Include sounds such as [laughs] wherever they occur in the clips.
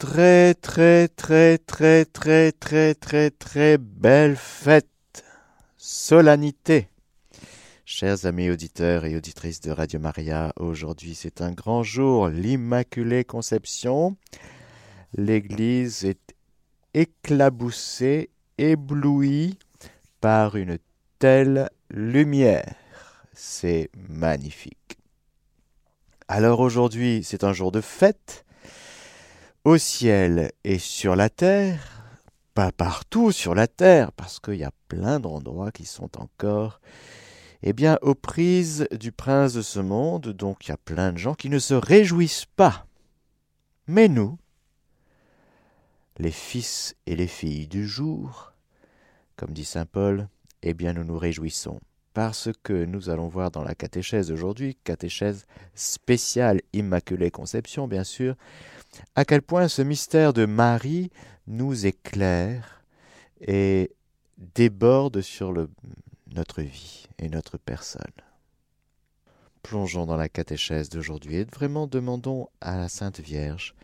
Très très très très très très très très belle fête, solennité. Chers amis auditeurs et auditrices de Radio Maria, aujourd'hui c'est un grand jour, l'Immaculée Conception. L'Église est éclaboussée, éblouie par une telle lumière. C'est magnifique. Alors aujourd'hui c'est un jour de fête au ciel et sur la terre, pas partout sur la terre, parce qu'il y a plein d'endroits qui sont encore, eh bien, aux prises du prince de ce monde, donc il y a plein de gens qui ne se réjouissent pas. Mais nous, les fils et les filles du jour, comme dit saint Paul, eh bien, nous nous réjouissons parce que nous allons voir dans la catéchèse aujourd'hui, catéchèse spéciale Immaculée Conception, bien sûr, à quel point ce mystère de Marie nous éclaire et déborde sur notre vie et notre personne. Plongeons dans la catéchèse d'aujourd'hui et vraiment demandons à la Sainte Vierge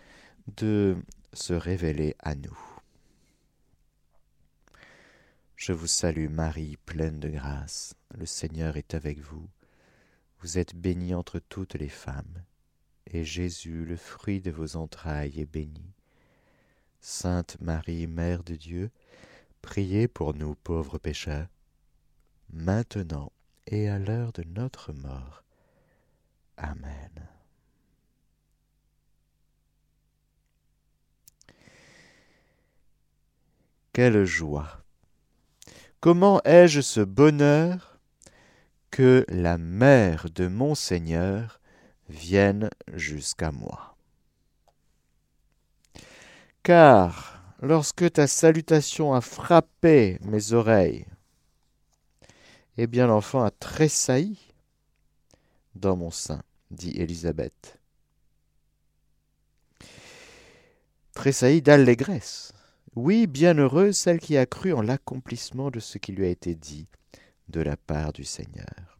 de se révéler à nous. Je vous salue Marie, pleine de grâce, le Seigneur est avec vous. Vous êtes bénie entre toutes les femmes et Jésus, le fruit de vos entrailles, est béni. Sainte Marie, Mère de Dieu, priez pour nous pauvres pécheurs, maintenant et à l'heure de notre mort. Amen. Quelle joie. Comment ai-je ce bonheur que la mère de mon Seigneur viennent jusqu'à moi. Car lorsque ta salutation a frappé mes oreilles, eh bien l'enfant a tressailli dans mon sein, dit Élisabeth. Tressailli d'allégresse. Oui, bienheureuse celle qui a cru en l'accomplissement de ce qui lui a été dit de la part du Seigneur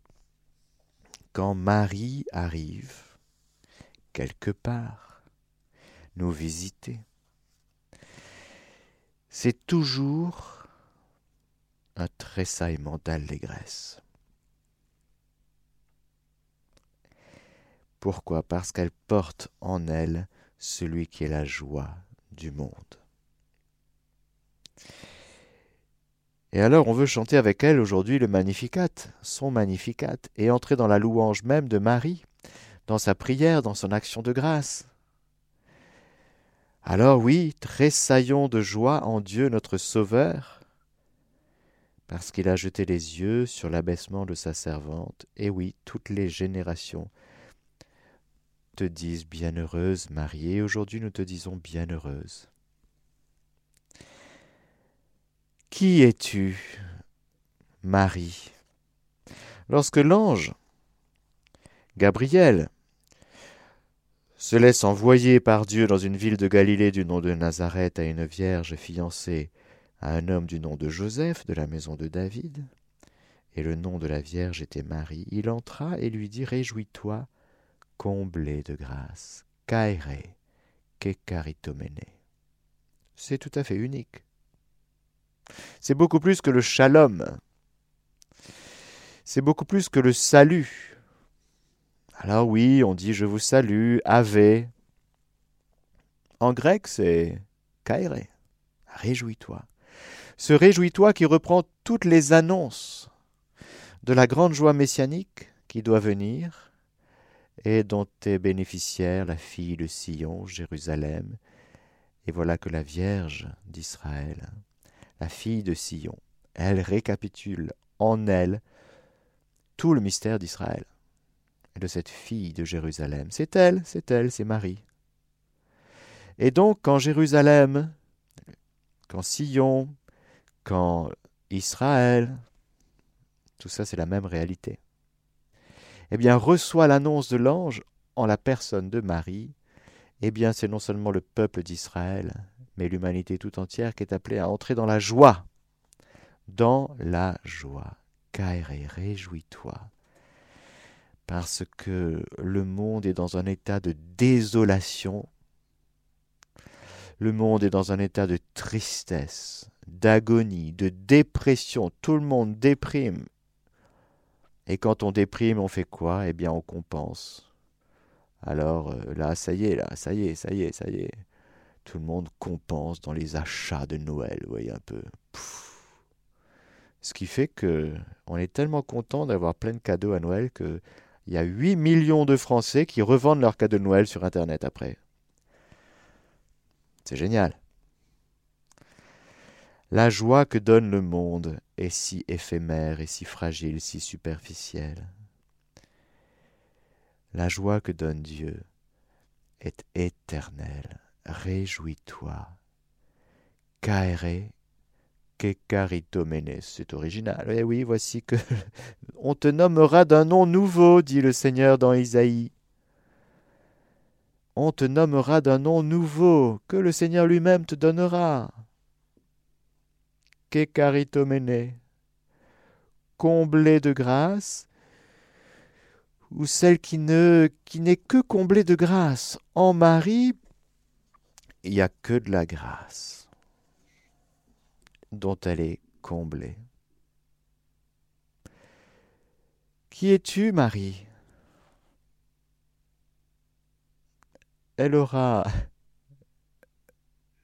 quand Marie arrive quelque part nous visiter, c'est toujours un tressaillement d'allégresse. Pourquoi? Parce qu'elle porte en elle celui qui est la joie du monde. Et alors on veut chanter avec elle aujourd'hui le Magnificat, son Magnificat, et entrer dans la louange même de Marie, dans sa prière, dans son action de grâce. Alors oui, tressaillons de joie en Dieu notre Sauveur, parce qu'il a jeté les yeux sur l'abaissement de sa servante, et oui, toutes les générations te disent bienheureuse Marie, et aujourd'hui nous te disons bienheureuse. Qui es-tu, Marie? Lorsque l'ange, Gabriel, se laisse envoyer par Dieu dans une ville de Galilée du nom de Nazareth à une vierge fiancée à un homme du nom de Joseph de la maison de David, et le nom de la vierge était Marie, il entra et lui dit Réjouis-toi, comblé de grâce, caere, kekaritomene. C'est tout à fait unique. C'est beaucoup plus que le shalom. C'est beaucoup plus que le salut. Alors oui, on dit je vous salue, ave. En grec, c'est kaire. Réjouis-toi. Ce réjouis-toi qui reprend toutes les annonces de la grande joie messianique qui doit venir et dont est bénéficiaire la fille de Sion, Jérusalem. Et voilà que la Vierge d'Israël la fille de Sion. Elle récapitule en elle tout le mystère d'Israël et de cette fille de Jérusalem. C'est elle, c'est elle, c'est Marie. Et donc, quand Jérusalem, quand Sion, quand Israël, tout ça c'est la même réalité, eh bien, reçoit l'annonce de l'ange en la personne de Marie, eh bien, c'est non seulement le peuple d'Israël, mais l'humanité tout entière qui est appelée à entrer dans la joie. Dans la joie. Kaire, réjouis-toi. Parce que le monde est dans un état de désolation. Le monde est dans un état de tristesse, d'agonie, de dépression. Tout le monde déprime. Et quand on déprime, on fait quoi? Eh bien, on compense. Alors euh, là, ça y est, là, ça y est, ça y est, ça y est. Tout le monde compense dans les achats de Noël, vous voyez un peu. Ce qui fait que on est tellement content d'avoir plein de cadeaux à Noël que il y a 8 millions de Français qui revendent leurs cadeaux de Noël sur Internet après. C'est génial. La joie que donne le monde est si éphémère et si fragile, si superficielle. La joie que donne Dieu est éternelle. Réjouis-toi. Caere que caritomenes. C'est original. Eh oui, voici que [laughs] on te nommera d'un nom nouveau, dit le Seigneur dans Isaïe. On te nommera d'un nom nouveau que le Seigneur lui-même te donnera. Que caritomene. Comblé de grâce, ou celle qui ne qui n'est que comblée de grâce. En Marie, il n'y a que de la grâce dont elle est comblée. Qui es-tu, Marie? Elle aura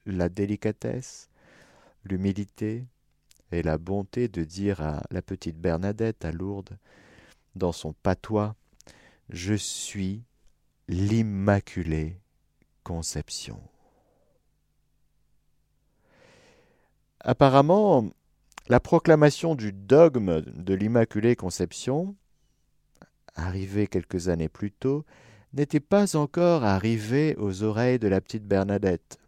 la délicatesse, l'humilité et la bonté de dire à la petite Bernadette à Lourdes, dans son patois, Je suis l'Immaculée Conception. Apparemment, la proclamation du dogme de l'Immaculée Conception arrivé quelques années plus tôt, n'était pas encore arrivé aux oreilles de la petite Bernadette.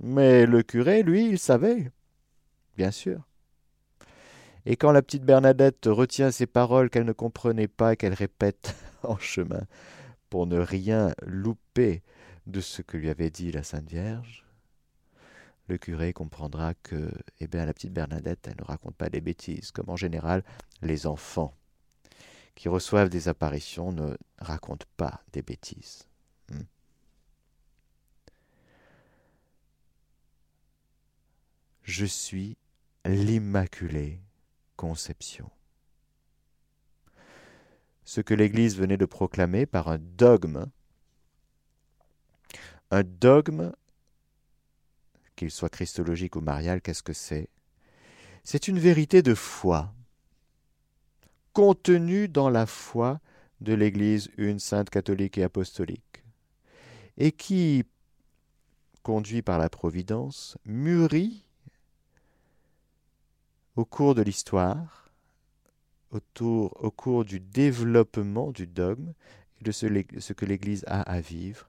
Mais le curé, lui, il savait, bien sûr. Et quand la petite Bernadette retient ces paroles qu'elle ne comprenait pas et qu'elle répète [laughs] en chemin pour ne rien louper de ce que lui avait dit la Sainte Vierge, le curé comprendra que, eh bien, la petite Bernadette, ne raconte pas des bêtises, comme en général les enfants qui reçoivent des apparitions ne racontent pas des bêtises. Hmm. Je suis l'Immaculée Conception. Ce que l'Église venait de proclamer par un dogme, un dogme, qu'il soit christologique ou marial, qu'est-ce que c'est? C'est une vérité de foi contenu dans la foi de l'Église une sainte catholique et apostolique, et qui, conduit par la Providence, mûrit au cours de l'histoire, au cours du développement du dogme de ce, que l'Église a à vivre,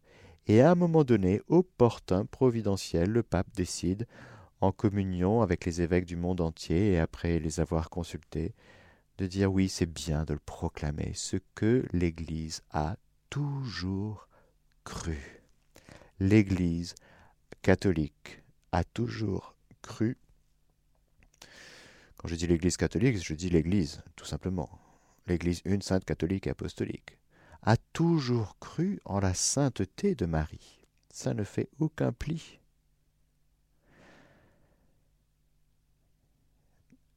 et à un moment donné, opportun, providentiel, le pape décide, en communion avec les évêques du monde entier et après les avoir consultés, de dire oui, c'est bien de le proclamer, ce que l'Église a toujours cru. L'Église catholique a toujours cru. Quand je dis l'Église catholique, je dis l'Église, tout simplement. L'Église une sainte catholique et apostolique a toujours cru en la sainteté de Marie. Ça ne fait aucun pli.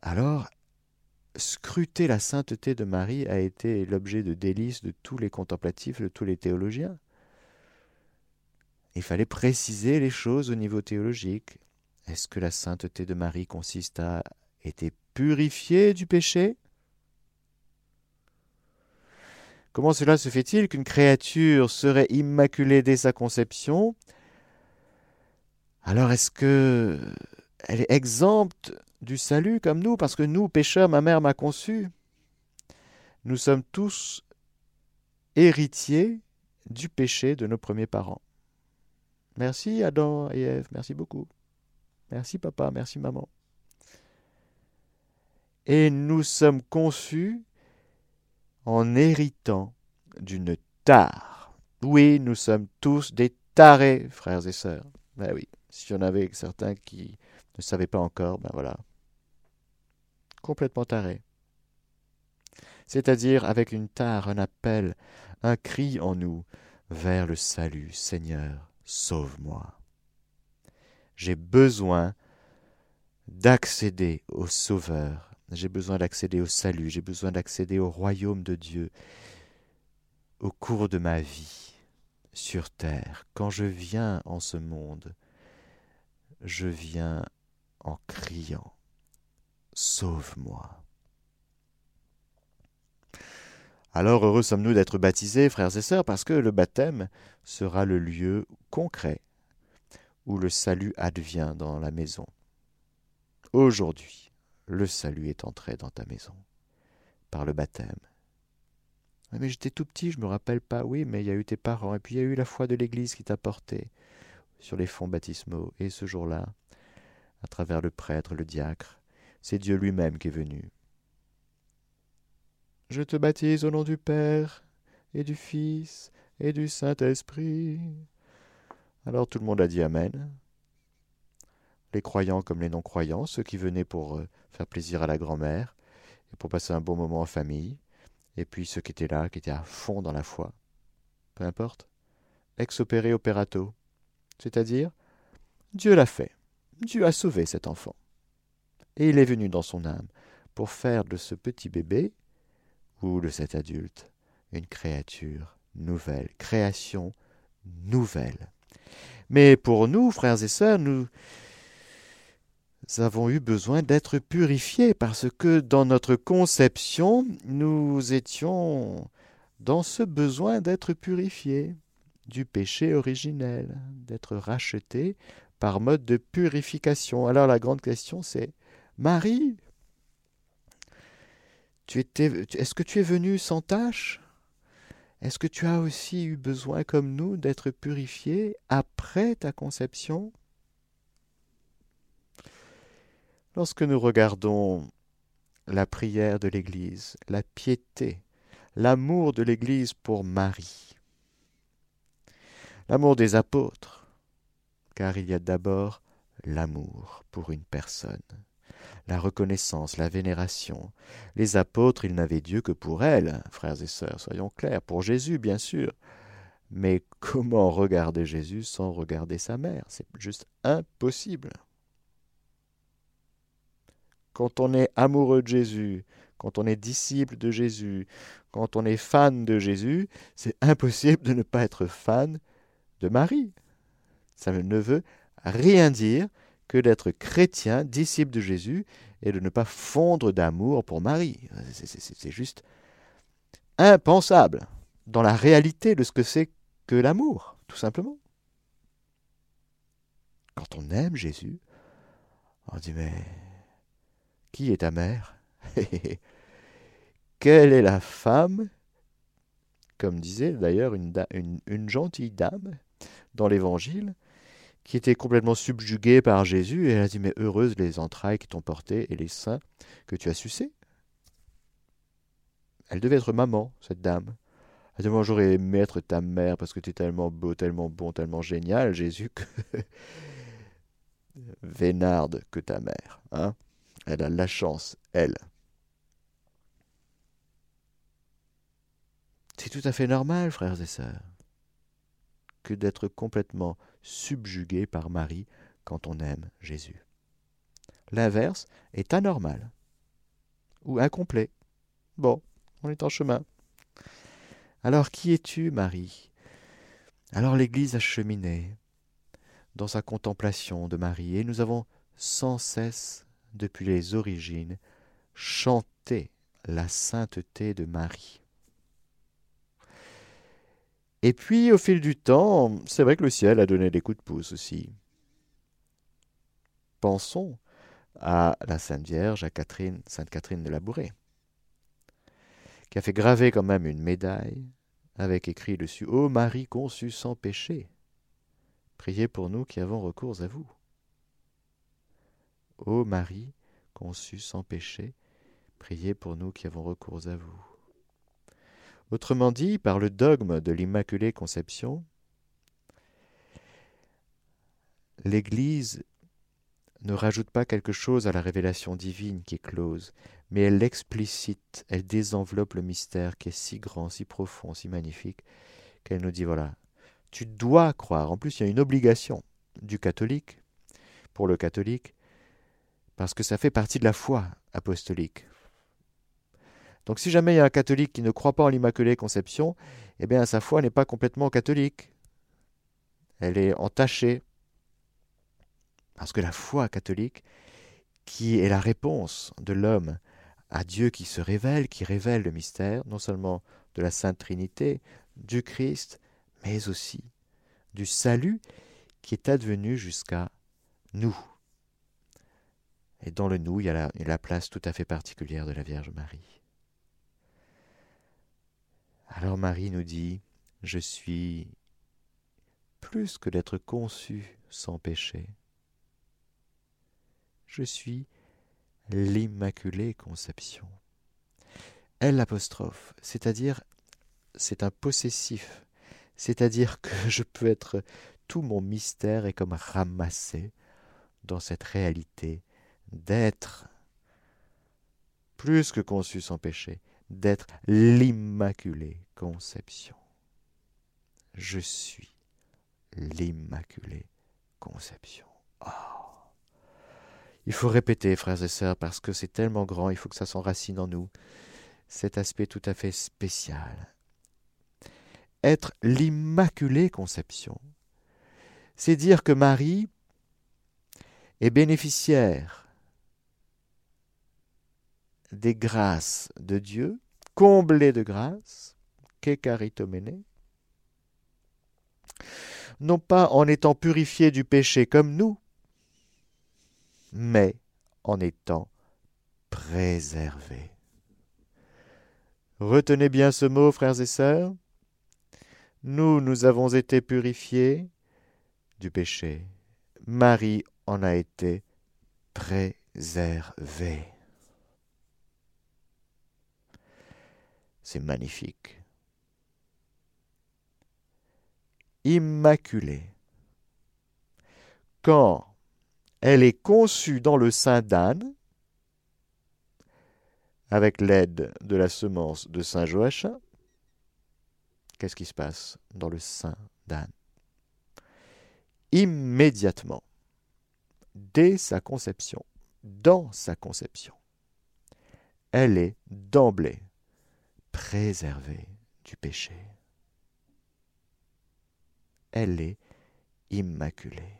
Alors, scruter la sainteté de Marie a été l'objet de délices de tous les contemplatifs, de tous les théologiens. Il fallait préciser les choses au niveau théologique. Est-ce que la sainteté de Marie consiste à être purifiée du péché? Comment cela se fait-il qu'une créature serait immaculée dès sa conception? Alors est-ce que elle est exempte du salut comme nous, parce que nous, pécheurs, ma mère m'a conçu. Nous sommes tous héritiers du péché de nos premiers parents. Merci Adam et Ève, merci beaucoup. Merci papa, merci maman. Et nous sommes conçus en héritant d'une tare. Oui, nous sommes tous des tarés, frères et sœurs. Ben oui, s'il y en avait certains qui ne savaient pas encore, ben voilà, complètement taré. C'est-à-dire avec une tare, un appel, un cri en nous vers le salut. Seigneur, sauve-moi. J'ai besoin d'accéder au Sauveur, j'ai besoin d'accéder au salut, j'ai besoin d'accéder au royaume de Dieu au cours de ma vie sur terre. Quand je viens en ce monde, je viens en criant Sauve-moi. Alors heureux sommes-nous d'être baptisés, frères et sœurs, parce que le baptême sera le lieu concret où le salut advient dans la maison. Aujourd'hui, le salut est entré dans ta maison par le baptême. Mais j'étais tout petit, je me rappelle pas. Oui, mais il y a eu tes parents, et puis il y a eu la foi de l'Église qui t'a porté sur les fonds baptismaux. Et ce jour-là, à travers le prêtre, le diacre, c'est Dieu lui-même qui est venu. Je te baptise au nom du Père et du Fils et du Saint-Esprit. Alors tout le monde a dit Amen. Les croyants comme les non-croyants, ceux qui venaient pour euh, faire plaisir à la grand-mère et pour passer un bon moment en famille, et puis ceux qui étaient là, qui étaient à fond dans la foi. Peu importe. Ex opere operato. C'est-à-dire, Dieu l'a fait. Dieu a sauvé cet enfant. Et il est venu dans son âme pour faire de ce petit bébé, ou de cet adulte, une créature nouvelle, création nouvelle. Mais pour nous, frères et sœurs, nous avons eu besoin d'être purifiés parce que dans notre conception, nous étions dans ce besoin d'être purifiés du péché originel, d'être rachetés par mode de purification. Alors la grande question c'est Marie, est-ce que tu es venue sans tâche Est-ce que tu as aussi eu besoin, comme nous, d'être purifié après ta conception? Lorsque nous regardons la prière de l'Église, la piété, l'amour de l'Église pour Marie, l'amour des apôtres, car il y a d'abord l'amour pour une personne, la reconnaissance, la vénération. Les apôtres, ils n'avaient Dieu que pour elle, frères et sœurs, soyons clairs, pour Jésus, bien sûr. Mais comment regarder Jésus sans regarder sa mère? C'est juste impossible. Quand on est amoureux de Jésus, quand on est disciple de Jésus, quand on est fan de Jésus, c'est [laughs] impossible de ne pas être fan de Marie. Ça ne veut rien dire que d'être chrétien, disciple de Jésus, et de ne pas fondre d'amour pour Marie. C'est juste impensable dans la réalité de ce que c'est que l'amour, tout simplement. Quand on aime Jésus, on dit mais qui est ta mère? [laughs] Quelle est la femme? Comme disait d'ailleurs une, gentille dame dans l'Évangile, qui était complètement subjuguée par Jésus, et elle a dit Mais heureuses les entrailles qui t'ont porté et les seins que tu as sucés. Elle devait être maman, cette dame. Elle dit j'aurais aimé être ta mère parce que tu es tellement beau, tellement bon, tellement génial, Jésus, que. [laughs] Vénarde que ta mère. Hein elle a la chance, elle. C'est tout à fait normal, frères et sœurs, que d'être complètement subjugué par Marie quand on aime Jésus. L'inverse est anormal ou incomplet. Bon, on est en chemin. Alors qui es-tu, Marie? Alors l'Église a cheminé dans sa contemplation de Marie, et nous avons sans cesse depuis les origines, chanter la sainteté de Marie. Et puis, au fil du temps, c'est vrai que le ciel a donné des coups de pouce aussi. Pensons à la Sainte Vierge, à Catherine, Sainte Catherine de la Bourrée, qui a fait graver quand même une médaille avec écrit dessus Ô Marie conçue sans péché, priez pour nous qui avons recours à vous. Ô Marie, conçue sans péché, priez pour nous qui avons recours à vous. Autrement dit, par le dogme de l'Immaculée Conception, l'Église ne rajoute pas quelque chose à la révélation divine qui est close, mais elle l'explicite, elle désenveloppe le mystère qui est si grand, si profond, si magnifique, qu'elle nous dit, voilà, tu dois croire. En plus, il y a une obligation du catholique pour le catholique, parce que ça fait partie de la foi apostolique. Donc si jamais il y a un catholique qui ne croit pas en l'Immaculée Conception, eh bien sa foi n'est pas complètement catholique. Elle est entachée. Parce que la foi catholique, qui est la réponse de l'homme à Dieu qui se révèle, qui révèle le mystère, non seulement de la Sainte Trinité, du Christ, mais aussi du salut qui est advenu jusqu'à nous. Et dans le nous, il y a la, la place tout à fait particulière de la Vierge Marie. Alors Marie nous dit, je suis plus que d'être conçu sans péché. Je suis l'Immaculée Conception. Elle l'apostrophe, c'est-à-dire c'est un possessif, c'est-à-dire que [laughs] je peux être tout mon mystère est comme ramassé dans cette réalité d'être plus que conçu sans péché, d'être l'Immaculée Conception. Je suis l'Immaculée Conception. Oh. Il faut répéter, frères et sœurs, parce que c'est tellement grand, il faut que ça s'enracine en nous, cet aspect tout à fait spécial. Être l'Immaculée Conception, c'est dire que Marie est bénéficiaire des grâces de Dieu, comblée de grâces, qu'ecaritomene, non pas en étant purifiée du péché comme nous, mais en étant préservée. Retenez bien ce mot, frères et sœurs. Nous, nous avons été purifiés du péché. Marie en a été préservée. C'est magnifique. Immaculée. Quand elle est conçue dans le sein d'Anne, avec l'aide de la semence de Saint Joachim, qu'est-ce qui se passe dans le sein d'Anne Immédiatement, dès sa conception, dans sa conception, elle est d'emblée préservée du péché. Elle est immaculée.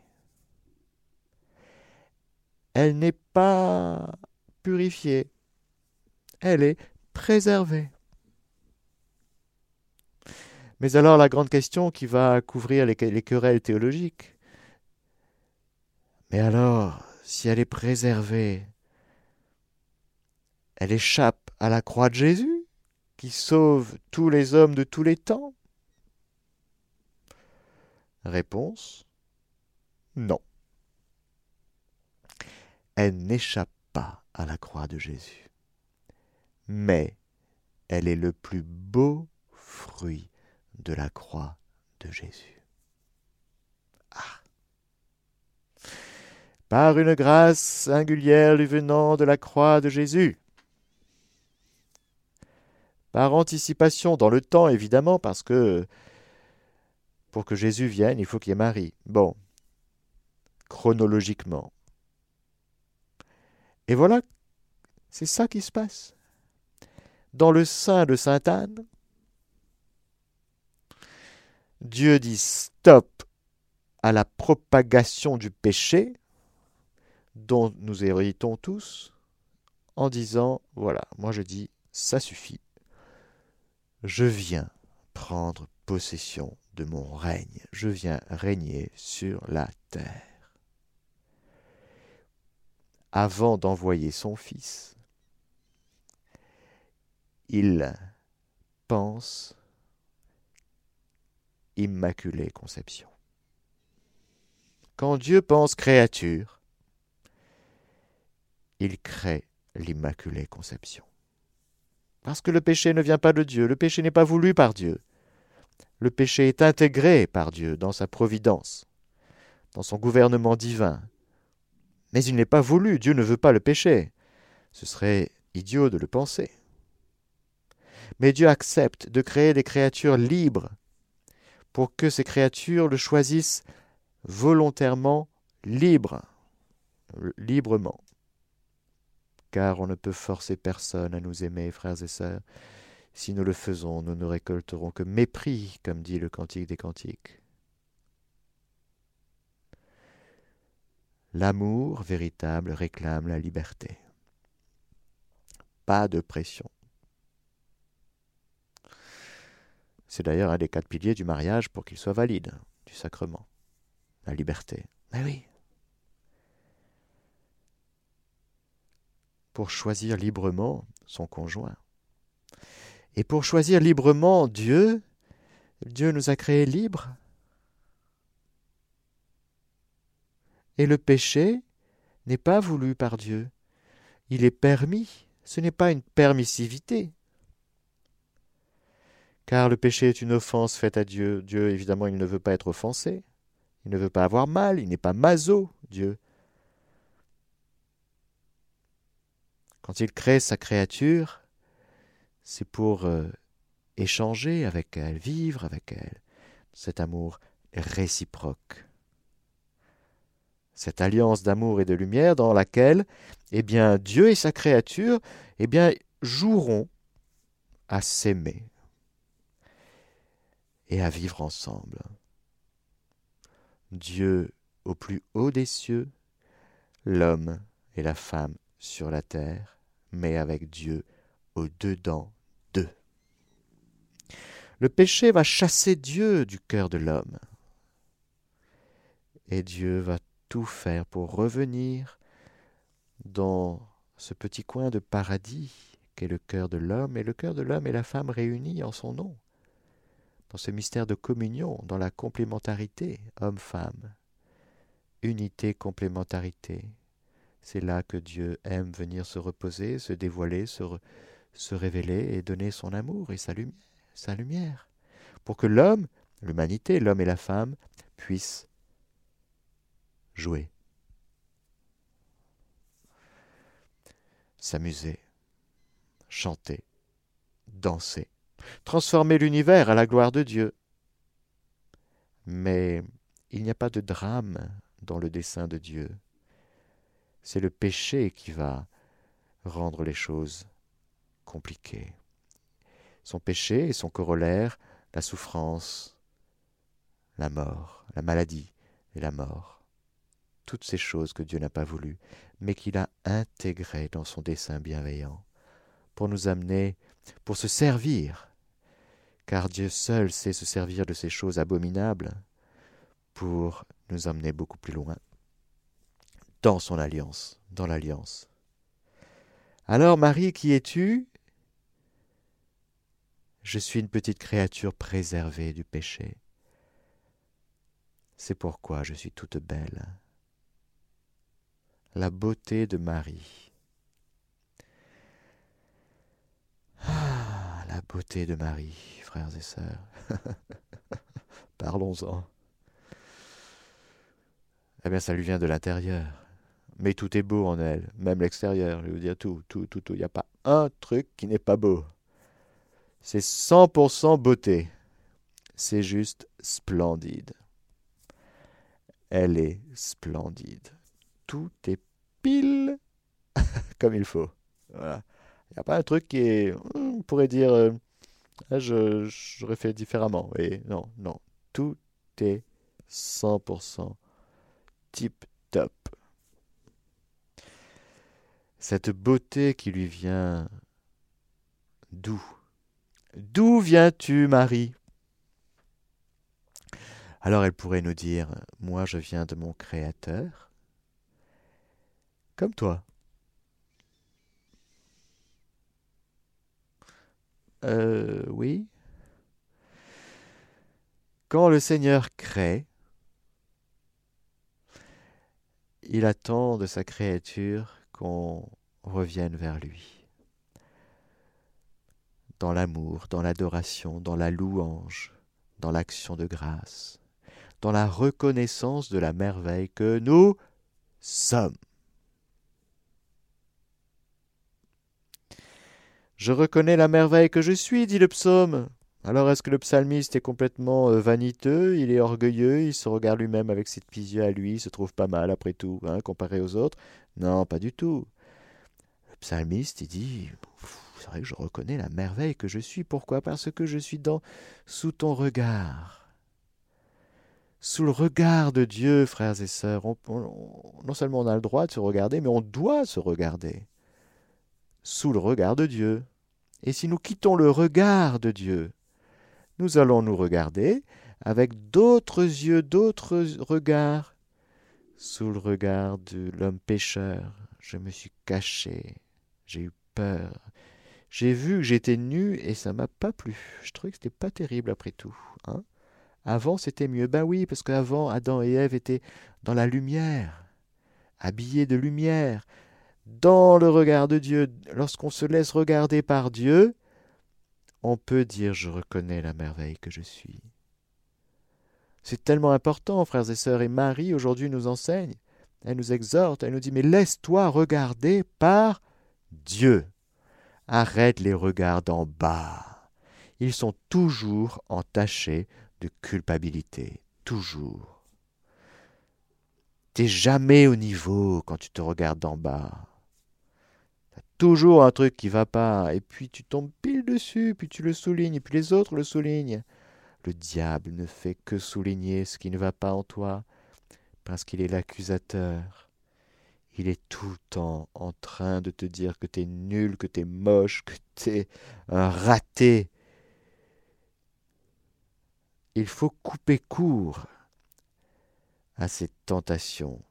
Elle n'est pas purifiée, elle est préservée. Mais alors la grande question qui va couvrir les, les querelles théologiques, mais alors, si elle est préservée, elle échappe à la croix de Jésus? Sauve tous les hommes de tous les temps Réponse non. Elle n'échappe pas à la croix de Jésus, mais elle est le plus beau fruit de la croix de Jésus. Ah. Par une grâce singulière lui venant de la croix de Jésus, par anticipation dans le temps, évidemment, parce que pour que Jésus vienne, il faut qu'il y ait Marie. Bon, chronologiquement. Et voilà, c'est ça qui se passe. Dans le sein de Sainte Anne, Dieu dit stop à la propagation du péché dont nous héritons tous en disant voilà, moi je dis ça suffit je viens prendre possession de mon règne, je viens régner sur la terre. Avant d'envoyer son Fils, il pense Immaculée Conception. Quand Dieu pense créature, il crée l'Immaculée Conception. Parce que le péché ne vient pas de Dieu, le péché n'est pas voulu par Dieu. Le péché est intégré par Dieu dans sa providence, dans son gouvernement divin. Mais il n'est pas voulu, Dieu ne veut pas le péché. Ce serait idiot de le penser. Mais Dieu accepte de créer des créatures libres pour que ces créatures le choisissent volontairement libre. librement. Car on ne peut forcer personne à nous aimer, frères et sœurs. Si nous le faisons, nous ne récolterons que mépris, comme dit le Cantique des Cantiques. L'amour véritable réclame la liberté. Pas de pression. C'est d'ailleurs un des quatre piliers du mariage pour qu'il soit valide, du sacrement. La liberté. Mais oui. Pour choisir librement son conjoint. Et pour choisir librement Dieu, Dieu nous a créés libres. Et le péché n'est pas voulu par Dieu. Il est permis. Ce n'est pas une permissivité. Car le péché est une offense faite à Dieu. Dieu, évidemment, il ne veut pas être offensé. Il ne veut pas avoir mal. Il n'est pas maso, Dieu. Quand il crée sa créature, c'est pour euh, échanger avec elle, vivre avec elle, cet amour réciproque. Cette alliance d'amour et de lumière dans laquelle, eh bien, Dieu et sa créature, eh bien, joueront à s'aimer et à vivre ensemble. Dieu au plus haut des cieux, l'homme et la femme sur la terre, mais avec Dieu au-dedans d'eux. Le péché va chasser Dieu du cœur de l'homme. Et Dieu va tout faire pour revenir dans ce petit coin de paradis qu'est le cœur de l'homme, et le cœur de l'homme et la femme réunis en son nom, dans ce mystère de communion, dans la complémentarité homme-femme, unité, complémentarité. C'est là que Dieu aime venir se reposer, se dévoiler, se, révéler et donner son amour et sa lumière, sa lumière, pour que l'homme, l'humanité, l'homme et la femme, puissent jouer, s'amuser, chanter, danser, transformer l'univers à la gloire de Dieu. Mais il n'y a pas de drame dans le dessein de Dieu. C'est le péché qui va rendre les choses compliqué. Son péché et son corollaire, la souffrance, la mort, la maladie et la mort. Toutes ces choses que Dieu n'a pas voulu, mais qu'il a intégrées dans son dessein bienveillant, pour nous amener, pour se servir, car Dieu seul sait se servir de ces choses abominables, pour nous amener beaucoup plus loin, dans son alliance, dans l'alliance. Alors Marie, qui es-tu? Je suis une petite créature préservée du péché. C'est pourquoi je suis toute belle. La beauté de Marie. Ah, la beauté de Marie, frères et sœurs. [laughs] Parlons-en. Eh bien, ça lui vient de l'intérieur. Mais tout est beau en elle, même l'extérieur, je vous dire tout, tout, tout, tout. Il n'y a pas un truc qui n'est pas beau. C'est 100% beauté. C'est juste splendide. Elle est splendide. Tout est pile [laughs] comme il faut. Voilà. Il n'y a pas un truc qui est. On pourrait dire. Euh, ah, je, j'aurais fait différemment. Et non, non. Tout est 100% tip Cette beauté qui lui vient d'où? D'où viens-tu, Marie? Alors elle pourrait nous dire, moi je viens de mon Créateur, comme toi. Euh, oui. Quand le Seigneur crée, il attend de sa créature qu'on revienne vers lui dans l'amour, dans l'adoration, dans la louange, dans l'action de grâce, dans la reconnaissance de la merveille que nous sommes. Je reconnais la merveille que je suis, dit le psaume. Alors est-ce que le psalmiste est complètement euh, vaniteux, il est orgueilleux, il se regarde lui-même avec ses petits yeux à lui, il se trouve pas mal après tout, hein, comparé aux autres? Non, pas du tout. Le psalmiste, il dit, c'est vrai que je reconnais la merveille que je suis. Pourquoi? Parce que je suis dans sous ton regard. Sous le regard de Dieu, frères et sœurs, non seulement on a le droit de se regarder, mais on doit se regarder. Sous le regard de Dieu. Et si nous quittons le regard de Dieu, nous allons nous regarder avec d'autres yeux, d'autres regards. Sous le regard de l'homme pécheur, je me suis caché, j'ai eu peur. J'ai vu que j'étais nu et ça m'a pas plu. Je trouvais que c'était pas terrible après tout. Hein avant c'était mieux. Ben oui, parce qu'avant Adam et Ève étaient dans la lumière, habillés de lumière, dans le regard de Dieu. Lorsqu'on se laisse regarder par Dieu, on peut dire je reconnais la merveille que je suis. C'est tellement important, frères et sœurs, et Marie aujourd'hui nous enseigne, elle nous exhorte, elle nous dit, mais laisse-toi regarder par Dieu. Arrête les regards d'en bas. Ils sont toujours entachés de culpabilité, toujours. T'es jamais au niveau quand tu te regardes d'en bas toujours un truc qui va pas, et puis tu tombes pile dessus, puis tu le soulignes, et puis les autres le soulignent. Le diable ne fait que souligner ce qui ne va pas en toi, parce qu'il est l'accusateur. Il est tout le temps en train de te dire que t'es nul, que t'es moche, que t'es un raté. Il faut couper court à cette tentation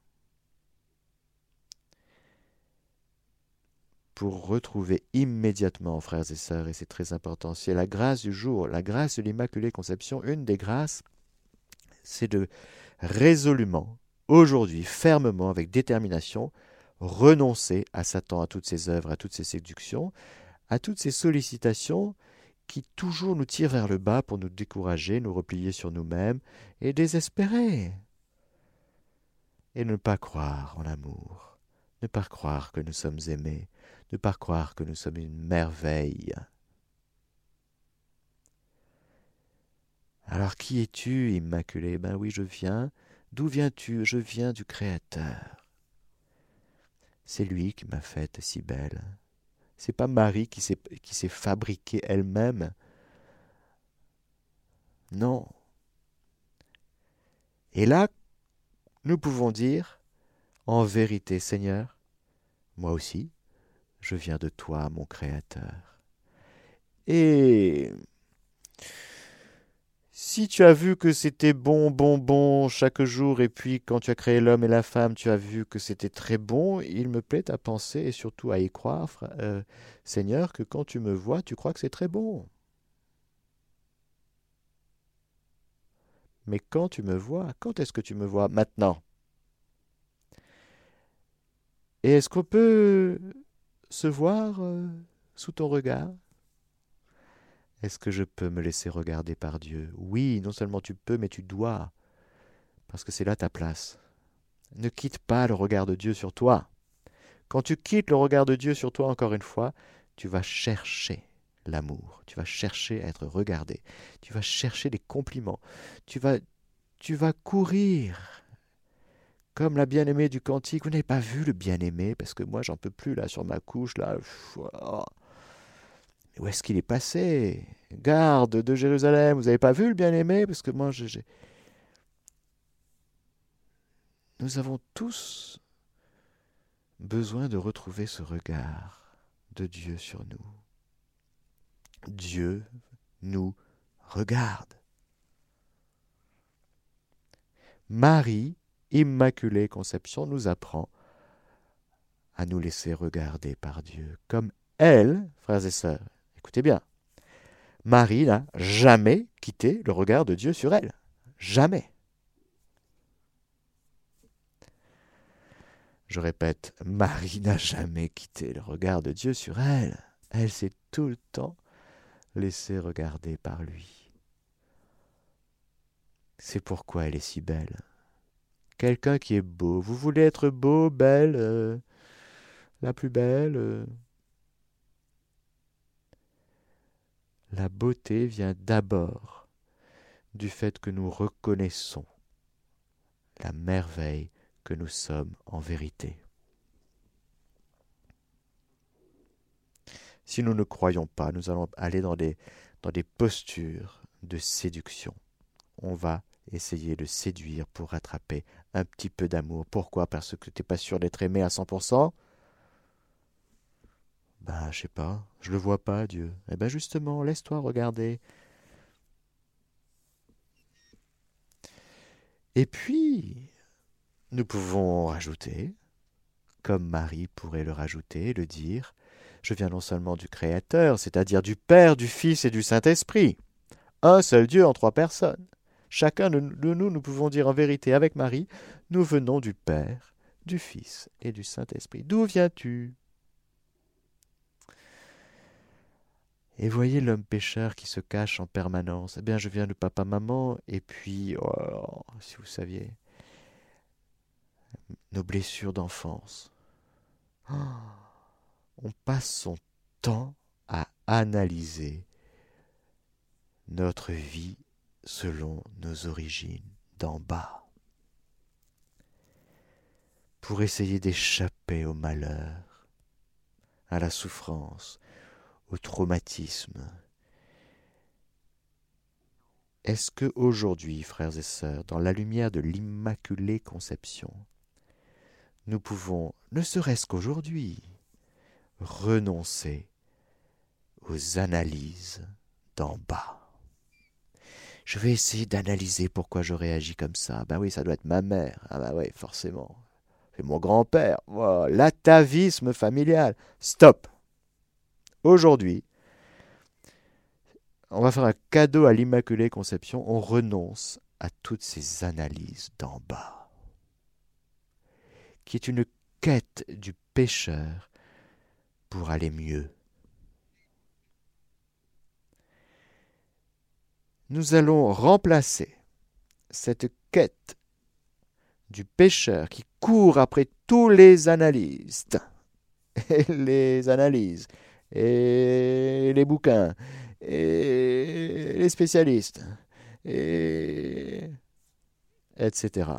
pour retrouver immédiatement, frères et sœurs, et c'est très important, c'est la grâce du jour, la grâce de l'Immaculée Conception, une des grâces, c'est de résolument, aujourd'hui, fermement, avec détermination, renoncer à Satan, à toutes ses œuvres, à toutes ses séductions, à toutes ces sollicitations qui toujours nous tirent vers le bas pour nous décourager, nous replier sur nous-mêmes et désespérer. Et ne pas croire en l'amour, ne pas croire que nous sommes aimés, ne pas croire que nous sommes une merveille. Alors qui es-tu, Immaculée Ben oui, je viens. D'où viens-tu? Je viens du Créateur. C'est lui qui m'a faite si belle. C'est pas Marie qui s'est, qui s'est fabriquée elle-même. Non. Et là, nous pouvons dire, en vérité, Seigneur, moi aussi, je viens de toi, mon Créateur. Et si tu as vu que c'était bon, bon, bon chaque jour, et puis quand tu as créé l'homme et la femme, tu as vu que c'était très bon, il me plaît à penser et surtout à y croire, euh, Seigneur, que quand tu me vois, tu crois que c'est très bon. Mais quand tu me vois, quand est-ce que tu me vois? Maintenant. Et est-ce qu'on peut se voir euh, sous ton regard? Est-ce que je peux me laisser regarder par Dieu? Oui, non seulement tu peux, mais tu dois, parce que c'est là ta place. Ne quitte pas le regard de Dieu sur toi. Quand tu quittes le regard de Dieu sur toi, encore une fois, tu vas chercher l'amour, tu vas chercher à être regardé, tu vas chercher des compliments, tu vas, tu vas courir comme la bien-aimée du cantique. Vous n'avez pas vu le bien-aimé Parce que moi, j'en peux plus, là, sur ma couche, là. Oh. Mais où est-ce qu'il est passé? Garde de Jérusalem, vous n'avez pas vu le bien-aimé? Parce que moi, j'ai... Nous avons tous besoin de retrouver ce regard de Dieu sur nous. Dieu nous regarde. Marie Immaculée Conception nous apprend à nous laisser regarder par Dieu, comme elle, frères et sœurs. Écoutez bien, Marie n'a jamais quitté le regard de Dieu sur elle. Jamais. Je répète, Marie n'a jamais quitté le regard de Dieu sur elle. Elle s'est tout le temps laissée regarder par lui. C'est pourquoi elle est si belle quelqu'un qui est beau. Vous voulez être beau, belle, euh, la plus belle. Euh. La beauté vient d'abord du fait que nous reconnaissons la merveille que nous sommes en vérité. Si nous ne croyons pas, nous allons aller dans des, dans des postures de séduction. On va essayer de séduire pour rattraper un petit peu d'amour. Pourquoi? Parce que tu n'es pas sûr d'être aimé à 100% Ben, je sais pas, je le vois pas, Dieu. Eh ben justement, laisse-toi regarder. Et puis, nous pouvons rajouter, comme Marie pourrait le rajouter, le dire, je viens non seulement du Créateur, c'est-à-dire du Père, du Fils et du Saint-Esprit, un seul Dieu en trois personnes. Chacun de nous, nous pouvons dire en vérité avec Marie, nous venons du Père, du Fils et du Saint-Esprit. D'où viens-tu? Et voyez l'homme pécheur qui se cache en permanence. Eh bien, je viens de papa-maman, et puis, oh, si vous saviez, nos blessures d'enfance. on passe son temps à analyser notre vie selon nos origines d'en bas, pour essayer d'échapper au malheur, à la souffrance, au traumatisme. Est-ce que aujourd'hui, frères et sœurs, dans la lumière de l'Immaculée Conception, nous pouvons, ne serait-ce qu'aujourd'hui, renoncer aux analyses d'en bas? Je vais essayer d'analyser pourquoi je réagis comme ça. Ben oui, ça doit être ma mère. Ah ben oui, forcément. C'est mon grand-père. L'atavisme familial. Stop. Aujourd'hui, on va faire un cadeau à l'Immaculée Conception. On renonce à toutes ces analyses d'en bas, qui est une quête du pécheur pour aller mieux. Nous allons remplacer cette quête du pécheur qui court après tous les analystes, [laughs] et les analyses, et les bouquins, et les spécialistes, et etc.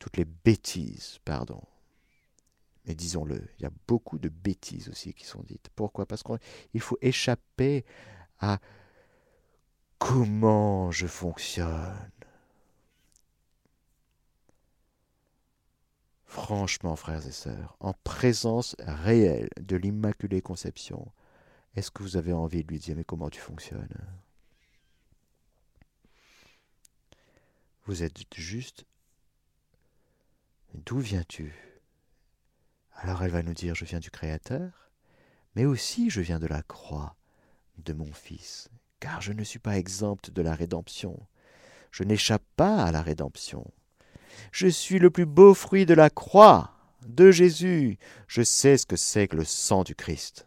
Toutes les bêtises, pardon. Mais disons-le, il y a beaucoup de bêtises aussi qui sont dites. Pourquoi? Parce qu'il faut échapper à comment je fonctionne. Franchement, frères et sœurs, en présence réelle de l'Immaculée Conception, est-ce que vous avez envie de lui dire mais comment tu fonctionnes? Vous êtes juste D'où viens-tu? Alors elle va nous dire je viens du Créateur, mais aussi je viens de la croix de mon Fils, car je ne suis pas exempt de la rédemption. Je n'échappe pas à la rédemption. Je suis le plus beau fruit de la croix de Jésus. Je sais ce que c'est que le sang du Christ.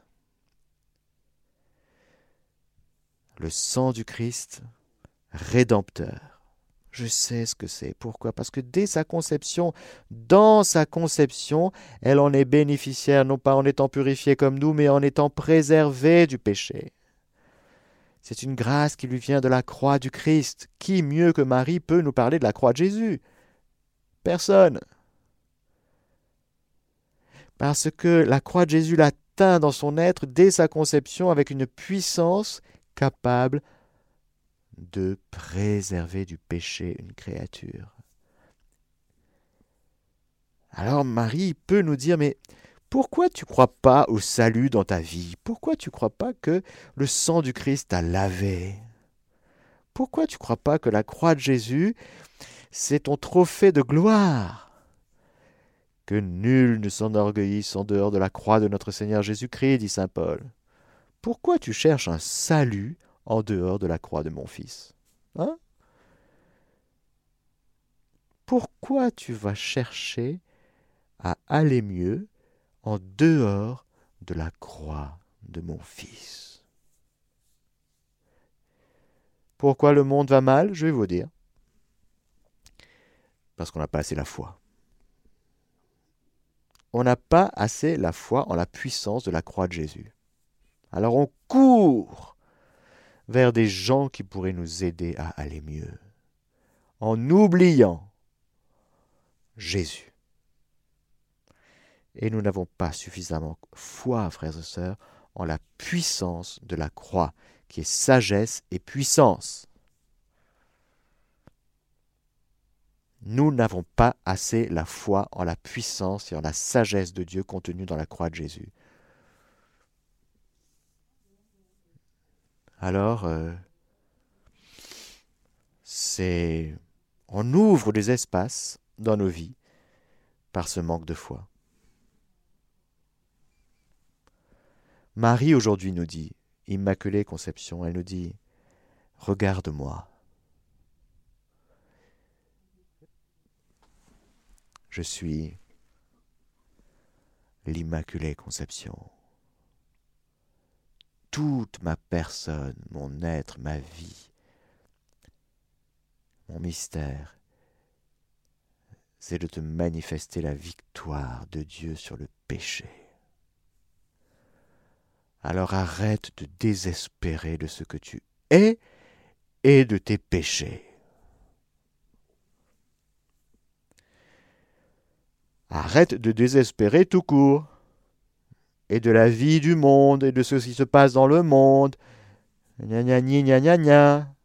Le sang du Christ, rédempteur. Je sais ce que c'est. Pourquoi? Parce que dès sa conception, dans sa conception, elle en est bénéficiaire, non pas en étant purifiée comme nous, mais en étant préservée du péché. C'est une grâce qui lui vient de la croix du Christ. Qui mieux que Marie peut nous parler de la croix de Jésus? Personne. Parce que la croix de Jésus l'atteint dans son être dès sa conception avec une puissance capable de préserver du péché une créature. Alors Marie peut nous dire, mais pourquoi tu crois pas au salut dans ta vie? Pourquoi tu crois pas que le sang du Christ t'a lavé? Pourquoi tu crois pas que la croix de Jésus, c'est ton trophée de gloire? Que nul ne s'enorgueillisse en dehors de la croix de notre Seigneur Jésus-Christ, dit saint Paul. Pourquoi tu cherches un salut en dehors de la croix de mon Fils? Hein? Pourquoi tu vas chercher à aller mieux en dehors de la croix de mon Fils. Pourquoi le monde va mal Je vais vous dire. Parce qu'on n'a pas assez la foi. On n'a pas assez la foi en la puissance de la croix de Jésus. Alors on court vers des gens qui pourraient nous aider à aller mieux, en oubliant Jésus. Et nous n'avons pas suffisamment foi, frères et sœurs, en la puissance de la croix, qui est sagesse et puissance. Nous n'avons pas assez la foi en la puissance et en la sagesse de Dieu contenue dans la croix de Jésus. Alors, euh, c'est on ouvre des espaces dans nos vies par ce manque de foi. Marie aujourd'hui nous dit, Immaculée Conception, elle nous dit, regarde-moi. Je suis l'Immaculée Conception. Toute ma personne, mon être, ma vie, mon mystère, c'est de te manifester la victoire de Dieu sur le péché. Alors arrête de désespérer de ce que tu es et de tes péchés. Arrête de désespérer tout court, et de la vie du monde, et de ce qui se passe dans le monde. Gna gna gna gna gna.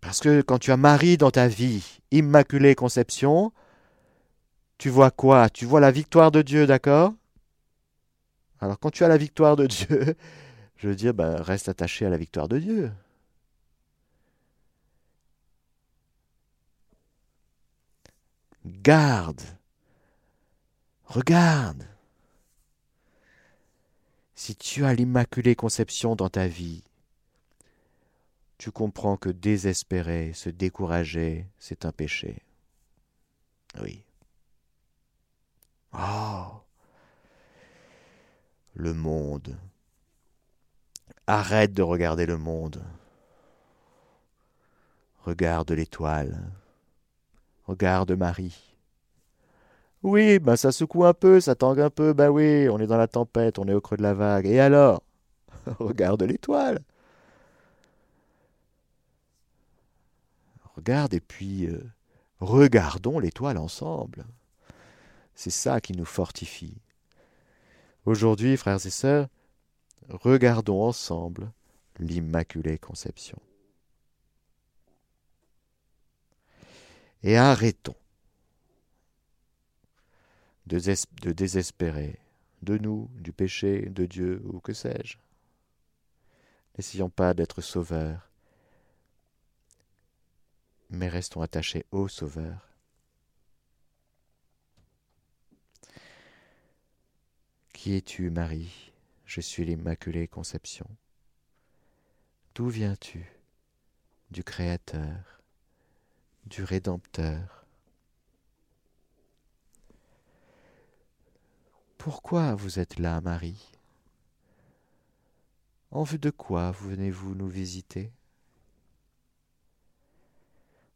Parce que quand tu as Marie dans ta vie, Immaculée Conception, tu vois quoi? Tu vois la victoire de Dieu, d'accord? Alors quand tu as la victoire de Dieu, [laughs] je veux dire, ben, reste attaché à la victoire de Dieu. Garde. Regarde. Si tu as l'Immaculée Conception dans ta vie, tu comprends que désespérer, se décourager, c'est un péché. Oui. Oh. Le monde. Arrête de regarder le monde. Regarde l'étoile. Regarde Marie. Oui, ben ça secoue un peu, ça tangue un peu, ben oui, on est dans la tempête, on est au creux de la vague. Et alors? [laughs] Regarde l'étoile. Regarde et puis euh, regardons l'étoile ensemble. C'est ça qui nous fortifie. Aujourd'hui, frères et sœurs, regardons ensemble l'Immaculée Conception. et arrêtons de, désespérer de nous, du péché, de Dieu ou que sais-je. N'essayons pas d'être sauveurs, mais restons attachés au Sauveur. Qui es-tu, Marie? Je suis l'Immaculée Conception. D'où viens-tu? Du Créateur du Rédempteur. Pourquoi vous êtes là, Marie? En vue de quoi venez-vous nous visiter?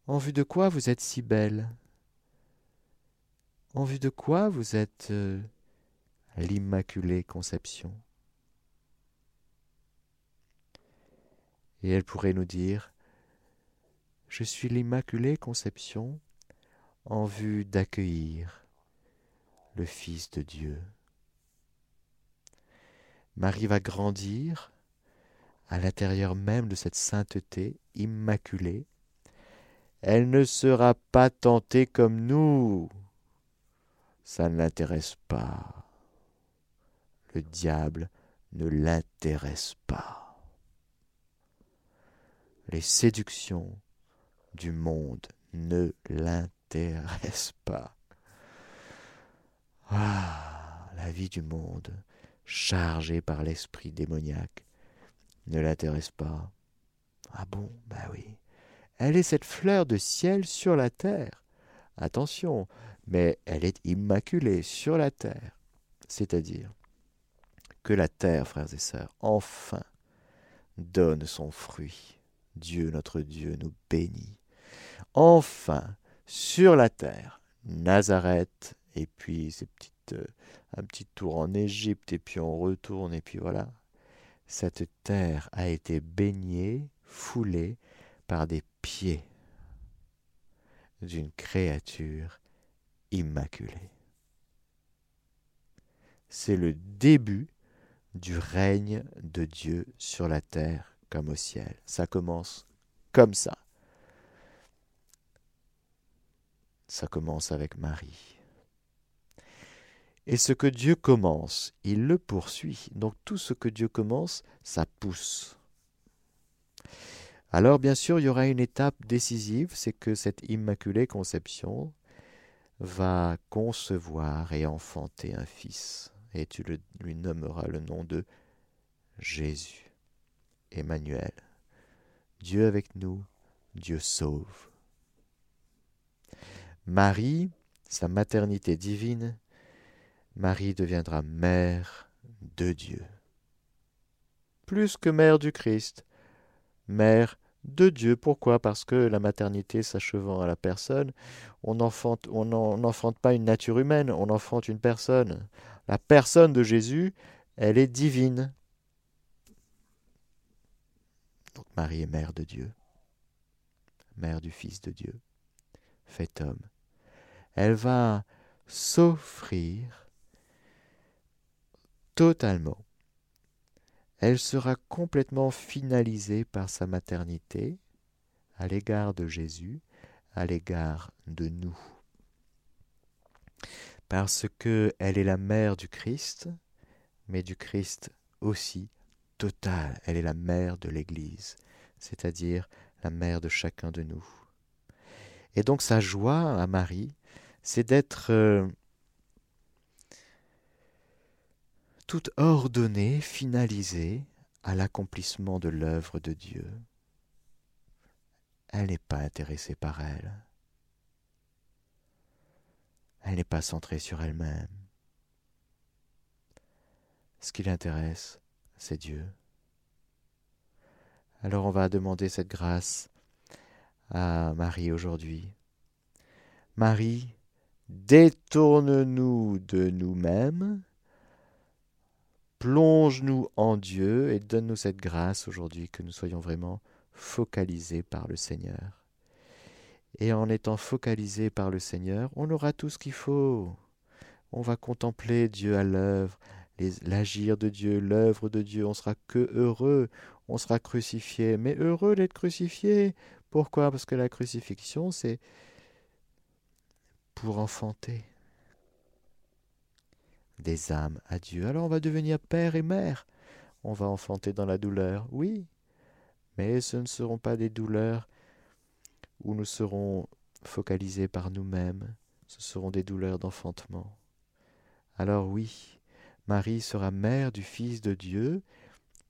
En vue de quoi vous êtes si belle? En vue de quoi vous êtes euh, l'Immaculée Conception Et elle pourrait nous dire je suis l'Immaculée Conception en vue d'accueillir le Fils de Dieu. Marie va grandir à l'intérieur même de cette sainteté immaculée. Elle ne sera pas tentée comme nous. Ça ne l'intéresse pas. Le diable ne l'intéresse pas. Les séductions, du monde ne l'intéresse pas. Ah, la vie du monde, chargée par l'esprit démoniaque, ne l'intéresse pas. Ah bon, bah oui. Elle est cette fleur de ciel sur la terre. Attention, mais elle est immaculée sur la terre. C'est-à-dire que la terre, frères et sœurs, enfin donne son fruit. Dieu, notre Dieu, nous bénit enfin sur la terre Nazareth et puis ces petites euh, un petit tour en Égypte et puis on retourne et puis voilà. Cette terre a été baignée, foulée par des pieds d'une créature immaculée. C'est le début du règne de Dieu sur la terre comme au ciel. Ça commence comme ça. Ça commence avec Marie. Et ce que Dieu commence, il le poursuit. Donc tout ce que Dieu commence, ça pousse. Alors bien sûr, il y aura une étape décisive, c'est que cette immaculée conception va concevoir et enfanter un fils, et tu lui nommeras le nom de Jésus, Emmanuel. Dieu avec nous, Dieu sauve. Marie, sa maternité divine, Marie deviendra mère de Dieu. Plus que mère du Christ, mère de Dieu. Pourquoi? Parce que la maternité s'achevant à la personne, on n'enfante pas une nature humaine, on enfante une personne. La personne de Jésus, elle est divine. Donc Marie est mère de Dieu, mère du Fils de Dieu, fait homme. Elle va s'offrir totalement. Elle sera complètement finalisée par sa maternité à l'égard de Jésus, à l'égard de nous. Parce que elle est la mère du Christ, mais du Christ aussi total. Elle est la mère de l'Église, c'est-à-dire la mère de chacun de nous. Et donc sa joie à Marie, c'est d'être euh, tout ordonnée, finalisée à l'accomplissement de l'œuvre de Dieu. Elle n'est pas intéressée par elle. Elle n'est pas centrée sur elle-même. Ce qui l'intéresse, c'est Dieu. Alors on va demander cette grâce à Marie aujourd'hui. Marie, détourne-nous de nous-mêmes Plonge-nous en Dieu et donne-nous cette grâce aujourd'hui que nous soyons vraiment focalisés par le Seigneur. Et en étant focalisés par le Seigneur, on aura tout ce qu'il faut. On va contempler Dieu à l'œuvre, l'agir de Dieu, l'œuvre de Dieu. On sera que heureux. On sera crucifié, mais heureux d'être crucifié. Pourquoi? Parce que la crucifixion, c'est pour enfanter des âmes à Dieu. Alors on va devenir père et mère. On va enfanter dans la douleur, oui, mais ce ne seront pas des douleurs où nous serons focalisés par nous-mêmes, ce seront des douleurs d'enfantement. Alors oui, Marie sera mère du Fils de Dieu,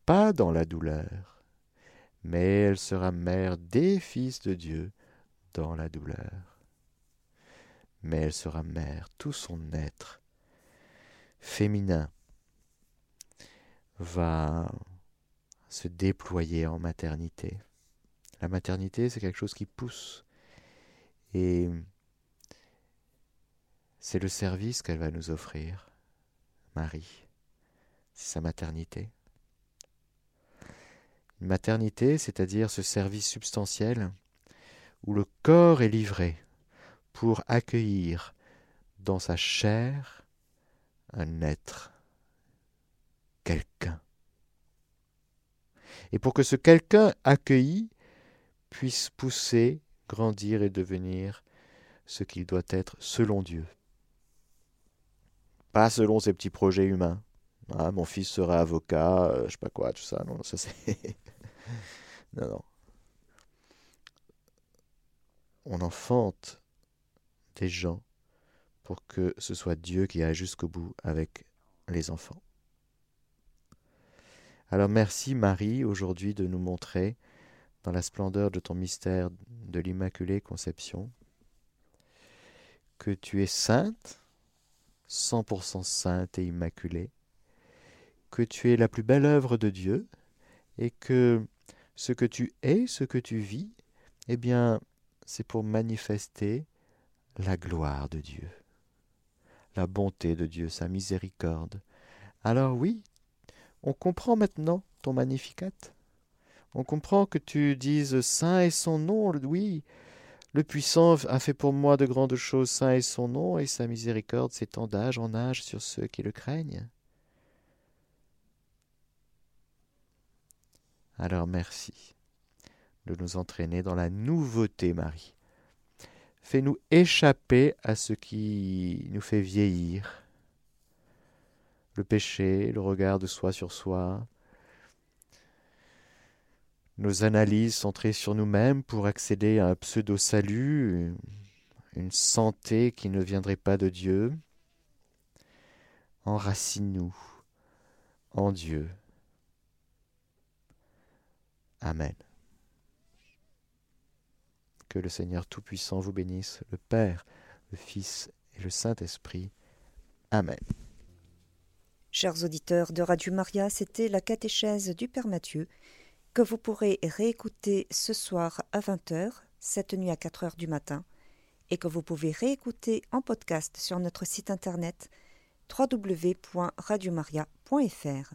pas dans la douleur, mais elle sera mère des fils de Dieu dans la douleur. Mais elle sera mère, tout son être féminin va se déployer en maternité. La maternité, c'est quelque chose qui pousse. Et c'est le service qu'elle va nous offrir, Marie. C'est sa maternité. Une maternité, c'est-à-dire ce service substantiel où le corps est livré pour accueillir dans sa chair un être, quelqu'un. Et pour que ce quelqu'un accueilli puisse pousser, grandir et devenir ce qu'il doit être selon Dieu. Pas selon ses petits projets humains. Ah, mon fils sera avocat, euh, je sais pas quoi, tout ça. Non, non, [laughs] non. On enfante des gens pour que ce soit Dieu qui aille jusqu'au bout avec les enfants. Alors merci Marie aujourd'hui de nous montrer dans la splendeur de ton mystère de l'Immaculée Conception que tu es sainte, 100% sainte et immaculée, que tu es la plus belle œuvre de Dieu et que ce que tu es, ce que tu vis, eh bien, c'est pour manifester la gloire de Dieu la bonté de Dieu, sa miséricorde. Alors oui, on comprend maintenant ton magnificat. On comprend que tu dises Saint est son nom, oui. Le puissant a fait pour moi de grandes choses, saint est son nom, et sa miséricorde s'étend d'âge en âge sur ceux qui le craignent. Alors merci de nous entraîner dans la nouveauté, Marie. Fais-nous échapper à ce qui nous fait vieillir, le péché, le regard de soi sur soi, nos analyses centrées sur nous-mêmes pour accéder à un pseudo-salut, une santé qui ne viendrait pas de Dieu. Enracine-nous en Dieu. Amen. Que le Seigneur Tout-Puissant vous bénisse, le Père, le Fils et le Saint-Esprit. Amen. Chers auditeurs de Radio Maria, c'était la catéchèse du Père Mathieu que vous pourrez réécouter ce soir à 20h, cette nuit à 4h du matin, et que vous pouvez réécouter en podcast sur notre site internet www.radiomaria.fr.